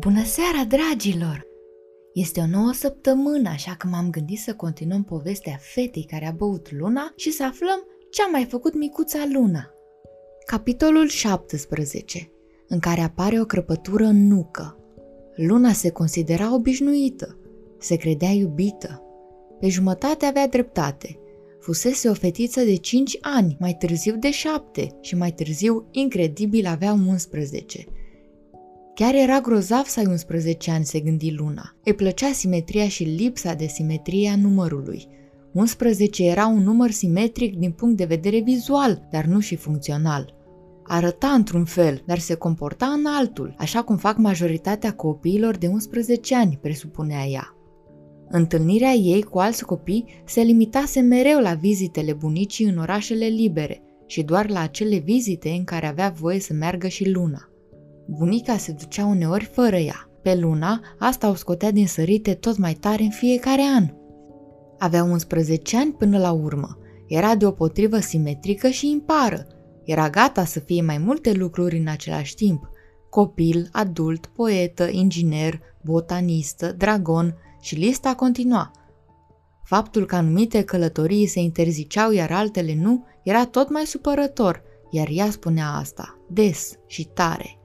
Bună seara, dragilor! Este o nouă săptămână, așa că m-am gândit să continuăm povestea fetei care a băut luna și să aflăm ce a mai făcut micuța luna. Capitolul 17, în care apare o crăpătură în nucă. Luna se considera obișnuită, se credea iubită. Pe jumătate avea dreptate. Fusese o fetiță de 5 ani, mai târziu de 7 și mai târziu, incredibil, avea 11 – Chiar era grozav să ai 11 ani, se gândi Luna. Îi plăcea simetria și lipsa de simetrie a numărului. 11 era un număr simetric din punct de vedere vizual, dar nu și funcțional. Arăta într-un fel, dar se comporta în altul, așa cum fac majoritatea copiilor de 11 ani, presupunea ea. Întâlnirea ei cu alți copii se limitase mereu la vizitele bunicii în orașele libere și doar la acele vizite în care avea voie să meargă și luna. Bunica se ducea uneori fără ea. Pe luna, asta o scotea din sărite tot mai tare în fiecare an. Avea 11 ani până la urmă. Era deopotrivă simetrică și impară. Era gata să fie mai multe lucruri în același timp. Copil, adult, poetă, inginer, botanistă, dragon și lista continua. Faptul că anumite călătorii se interziceau iar altele nu era tot mai supărător, iar ea spunea asta, des și tare.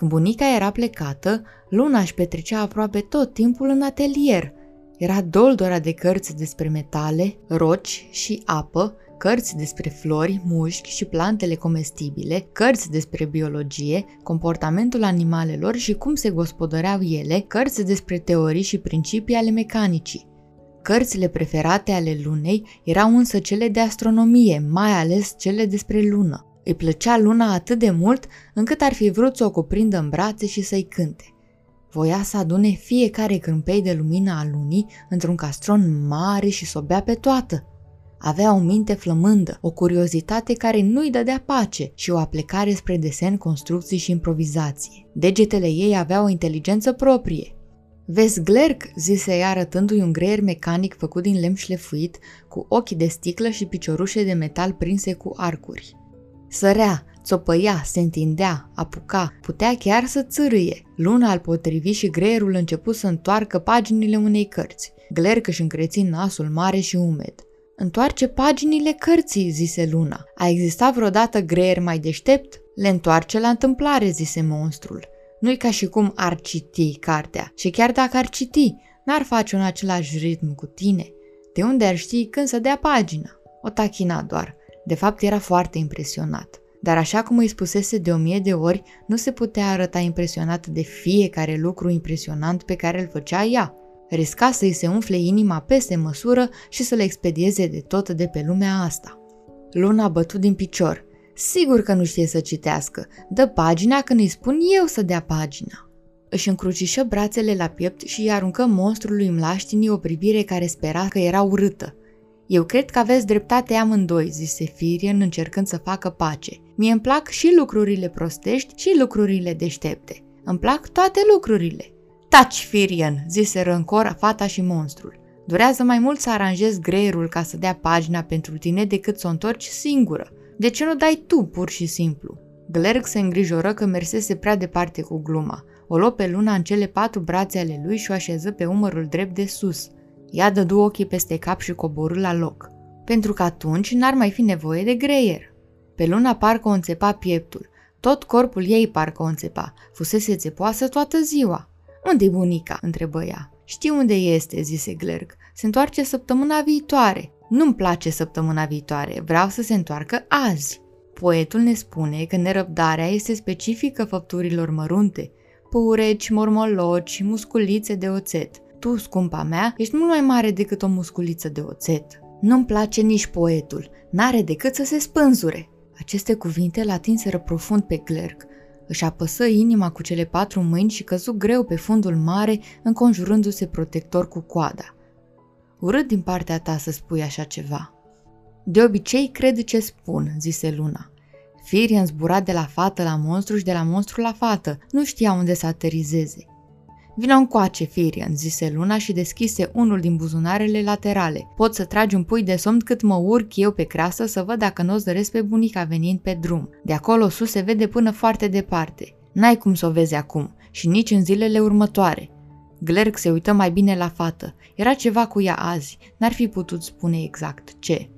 Când bunica era plecată, Luna își petrecea aproape tot timpul în atelier. Era doldora de cărți despre metale, roci și apă, cărți despre flori, mușchi și plantele comestibile, cărți despre biologie, comportamentul animalelor și cum se gospodăreau ele, cărți despre teorii și principii ale mecanicii. Cărțile preferate ale lunei erau însă cele de astronomie, mai ales cele despre lună. Îi plăcea luna atât de mult încât ar fi vrut să o cuprindă în brațe și să-i cânte. Voia să adune fiecare câmpei de lumină a lunii într-un castron mare și să o bea pe toată. Avea o minte flămândă, o curiozitate care nu-i dădea pace și o aplecare spre desen, construcții și improvizație. Degetele ei aveau o inteligență proprie. Vezi Glerc, zise ea arătându-i un greier mecanic făcut din lemn șlefuit, cu ochii de sticlă și piciorușe de metal prinse cu arcuri. Sărea, țopăia, se întindea, apuca, putea chiar să țârâie. Luna al potrivi și greierul început să întoarcă paginile unei cărți. Glerc își încreți nasul mare și umed. Întoarce paginile cărții, zise Luna. A existat vreodată greier mai deștept? Le întoarce la întâmplare, zise monstrul. Nu-i ca și cum ar citi cartea. Și chiar dacă ar citi, n-ar face un același ritm cu tine. De unde ar ști când să dea pagina? O tachina doar. De fapt, era foarte impresionat. Dar așa cum îi spusese de o mie de ori, nu se putea arăta impresionat de fiecare lucru impresionant pe care îl făcea ea. Risca să-i se umfle inima peste măsură și să le expedieze de tot de pe lumea asta. Luna a bătut din picior. Sigur că nu știe să citească. Dă pagina când îi spun eu să dea pagina. Își încrucișă brațele la piept și îi aruncă monstrului mlaștinii o privire care spera că era urâtă. Eu cred că aveți dreptate amândoi, zise Firian încercând să facă pace. Mie îmi plac și lucrurile prostești și lucrurile deștepte. Îmi plac toate lucrurile. Taci, Firian, zise răncor fata și monstrul. Durează mai mult să aranjez greierul ca să dea pagina pentru tine decât să o întorci singură. De ce nu dai tu, pur și simplu? Glerg se îngrijoră că mersese prea departe cu gluma. O luă pe luna în cele patru brațe ale lui și o așeză pe umărul drept de sus – ea dădu ochii peste cap și coborâ la loc, pentru că atunci n-ar mai fi nevoie de greier. Pe luna parcă o înțepa pieptul, tot corpul ei parcă o înțepa, fusese țepoasă toată ziua. Unde-i bunica?" întrebă ea. Știu unde este," zise Glerg. Se întoarce săptămâna viitoare. Nu-mi place săptămâna viitoare, vreau să se întoarcă azi. Poetul ne spune că nerăbdarea este specifică făpturilor mărunte, pureci, mormoloci, musculițe de oțet – tu, scumpa mea, ești mult mai mare decât o musculiță de oțet. Nu-mi place nici poetul, n-are decât să se spânzure. Aceste cuvinte l atinseră profund pe clerc. Își apăsă inima cu cele patru mâini și căzu greu pe fundul mare, înconjurându-se protector cu coada. Urât din partea ta să spui așa ceva. De obicei cred ce spun, zise Luna. Firian zbura de la fată la monstru și de la monstru la fată. Nu știa unde să aterizeze. Vino încoace, Firian, zise Luna și deschise unul din buzunarele laterale. Pot să tragi un pui de somn cât mă urc eu pe creasă să văd dacă nu o zăresc pe bunica venind pe drum. De acolo sus se vede până foarte departe. N-ai cum să o vezi acum. și nici în zilele următoare. Glerg se uită mai bine la fată. Era ceva cu ea azi, n-ar fi putut spune exact ce.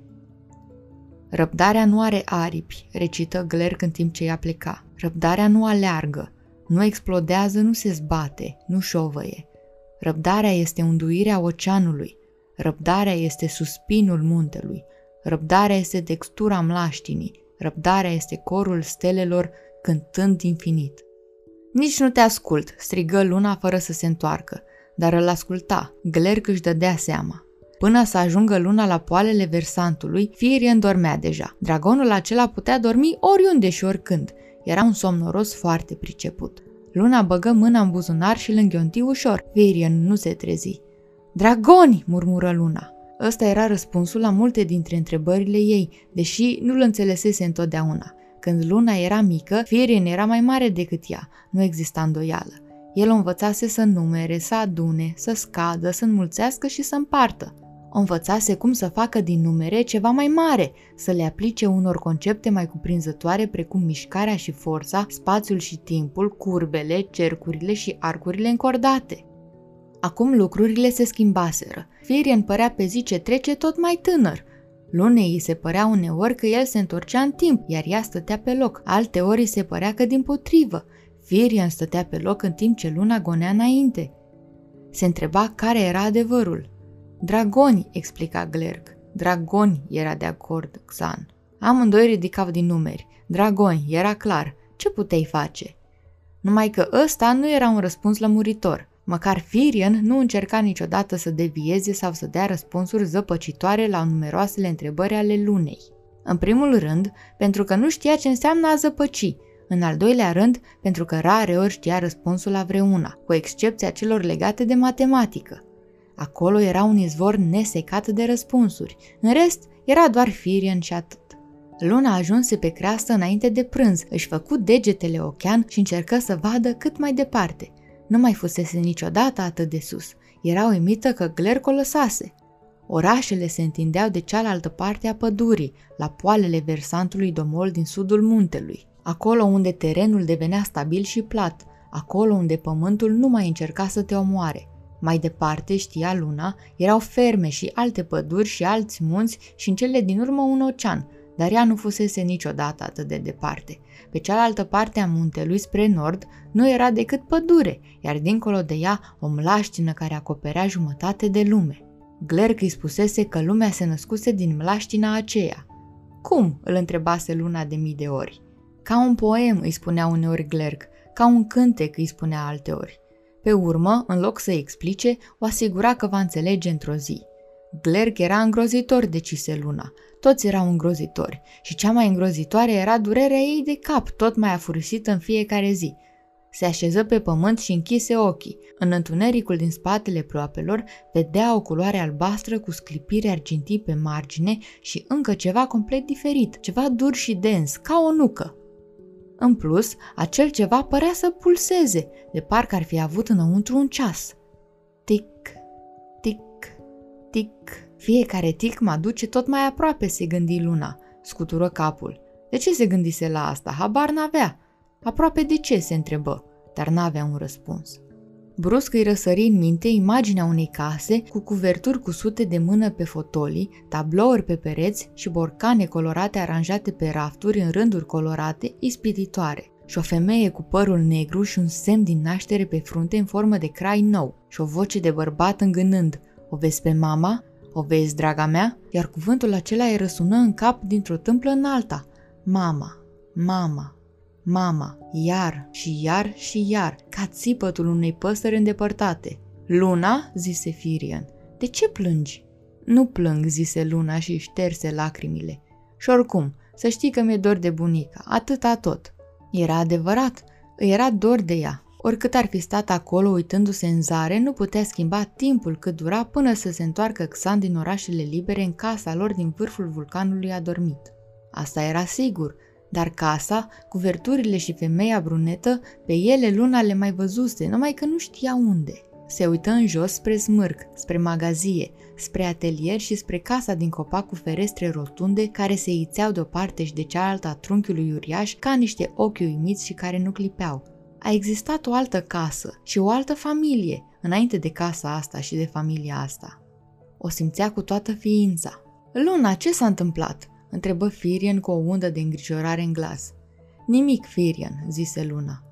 Răbdarea nu are aripi, recită Glerg în timp ce ea pleca. Răbdarea nu aleargă, nu explodează, nu se zbate, nu șovăie. Răbdarea este unduirea oceanului. Răbdarea este suspinul muntelui. Răbdarea este textura mlaștinii. Răbdarea este corul stelelor cântând infinit. Nici nu te ascult, strigă luna fără să se întoarcă, dar îl asculta. Glerg își dădea seama. Până să ajungă luna la poalele versantului, Firien dormea deja. Dragonul acela putea dormi oriunde și oricând. Era un somnoros foarte priceput. Luna băgă mâna în buzunar și îl înghionti ușor. Firien nu se trezi. Dragoni! murmură luna. Ăsta era răspunsul la multe dintre întrebările ei, deși nu-l înțelesese întotdeauna. Când luna era mică, Firien era mai mare decât ea, nu exista îndoială. El o învățase să numere, să adune, să scadă, să înmulțească și să împartă. O învățase cum să facă din numere ceva mai mare, să le aplice unor concepte mai cuprinzătoare precum mișcarea și forța, spațiul și timpul, curbele, cercurile și arcurile încordate. Acum lucrurile se schimbaseră. Firien părea pe zi ce trece tot mai tânăr. Lunei îi se părea uneori că el se întorcea în timp, iar ea stătea pe loc. Alte ori îi se părea că din potrivă. Firian stătea pe loc în timp ce luna gonea înainte. Se întreba care era adevărul. Dragoni, explica Glerg. Dragoni era de acord Xan. Amândoi ridicau din numeri. Dragoni, era clar. Ce puteai face? Numai că ăsta nu era un răspuns lămuritor. Măcar Firian nu încerca niciodată să devieze sau să dea răspunsuri zăpăcitoare la numeroasele întrebări ale lunei. În primul rând, pentru că nu știa ce înseamnă a zăpăci, în al doilea rând, pentru că rare ori știa răspunsul la vreuna, cu excepția celor legate de matematică. Acolo era un izvor nesecat de răspunsuri, în rest era doar Firian și atât. Luna ajunse pe creastă înainte de prânz, își făcu degetele ochean și încercă să vadă cât mai departe – nu mai fusese niciodată atât de sus. Era uimită că Glerco lăsase. Orașele se întindeau de cealaltă parte a pădurii, la poalele versantului domol din sudul muntelui, acolo unde terenul devenea stabil și plat, acolo unde pământul nu mai încerca să te omoare. Mai departe, știa luna, erau ferme și alte păduri și alți munți și în cele din urmă un ocean, dar ea nu fusese niciodată atât de departe. Pe cealaltă parte a muntelui, spre nord, nu era decât pădure, iar dincolo de ea o mlaștină care acoperea jumătate de lume. Glerg îi spusese că lumea se născuse din mlaștina aceea. Cum? îl întrebase luna de mii de ori. Ca un poem, îi spunea uneori Glerg, ca un cântec, îi spunea alteori. Pe urmă, în loc să-i explice, o asigura că va înțelege într-o zi. Glerg era îngrozitor, decise Luna. Toți erau îngrozitori și cea mai îngrozitoare era durerea ei de cap, tot mai afurisită în fiecare zi. Se așeză pe pământ și închise ochii. În întunericul din spatele ploapelor vedea o culoare albastră cu sclipire argintii pe margine și încă ceva complet diferit, ceva dur și dens, ca o nucă. În plus, acel ceva părea să pulseze, de parcă ar fi avut înăuntru un ceas. Tic, tic, tic. Fiecare tic mă aduce tot mai aproape, se gândi Luna. Scutură capul. De ce se gândise la asta? Habar n-avea. Aproape de ce, se întrebă, dar n-avea un răspuns. Brusc îi răsări în minte imaginea unei case cu cuverturi cu sute de mână pe fotolii, tablouri pe pereți și borcane colorate aranjate pe rafturi în rânduri colorate, ispititoare. Și o femeie cu părul negru și un semn din naștere pe frunte în formă de crai nou și o voce de bărbat îngânând – o vezi pe mama? O vezi, draga mea? Iar cuvântul acela îi răsună în cap dintr-o tâmplă în alta. Mama, mama, mama, iar și iar și iar, ca țipătul unei păsări îndepărtate. Luna, zise Firian, de ce plângi? Nu plâng, zise Luna și șterse lacrimile. Și oricum, să știi că mi-e dor de bunica, atâta tot. Era adevărat, îi era dor de ea, Oricât ar fi stat acolo uitându-se în zare, nu putea schimba timpul cât dura până să se întoarcă Xan din orașele libere în casa lor din vârful vulcanului adormit. Asta era sigur, dar casa, cuverturile și femeia brunetă, pe ele luna le mai văzuse, numai că nu știa unde. Se uită în jos spre smârc, spre magazie, spre atelier și spre casa din copac cu ferestre rotunde care se ițeau de o parte și de cealaltă a trunchiului uriaș ca niște ochi uimiți și care nu clipeau. A existat o altă casă și o altă familie înainte de casa asta și de familia asta. O simțea cu toată ființa. Luna, ce s-a întâmplat? Întrebă Firian cu o undă de îngrijorare în glas. Nimic, Firian, zise Luna.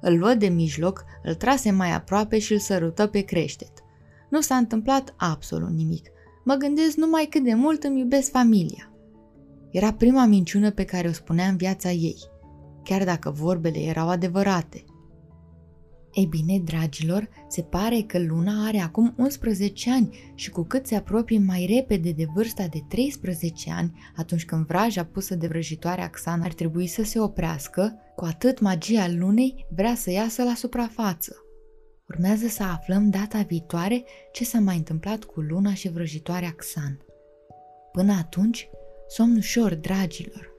Îl luă de mijloc, îl trase mai aproape și îl sărută pe creștet. Nu s-a întâmplat absolut nimic. Mă gândesc numai cât de mult îmi iubesc familia. Era prima minciună pe care o spunea în viața ei, chiar dacă vorbele erau adevărate. Ei bine, dragilor, se pare că Luna are acum 11 ani și cu cât se apropie mai repede de vârsta de 13 ani, atunci când vraja pusă de vrăjitoarea Xan ar trebui să se oprească, cu atât magia Lunei vrea să iasă la suprafață. Urmează să aflăm data viitoare ce s-a mai întâmplat cu Luna și vrăjitoarea Xan. Până atunci, somn ușor, dragilor!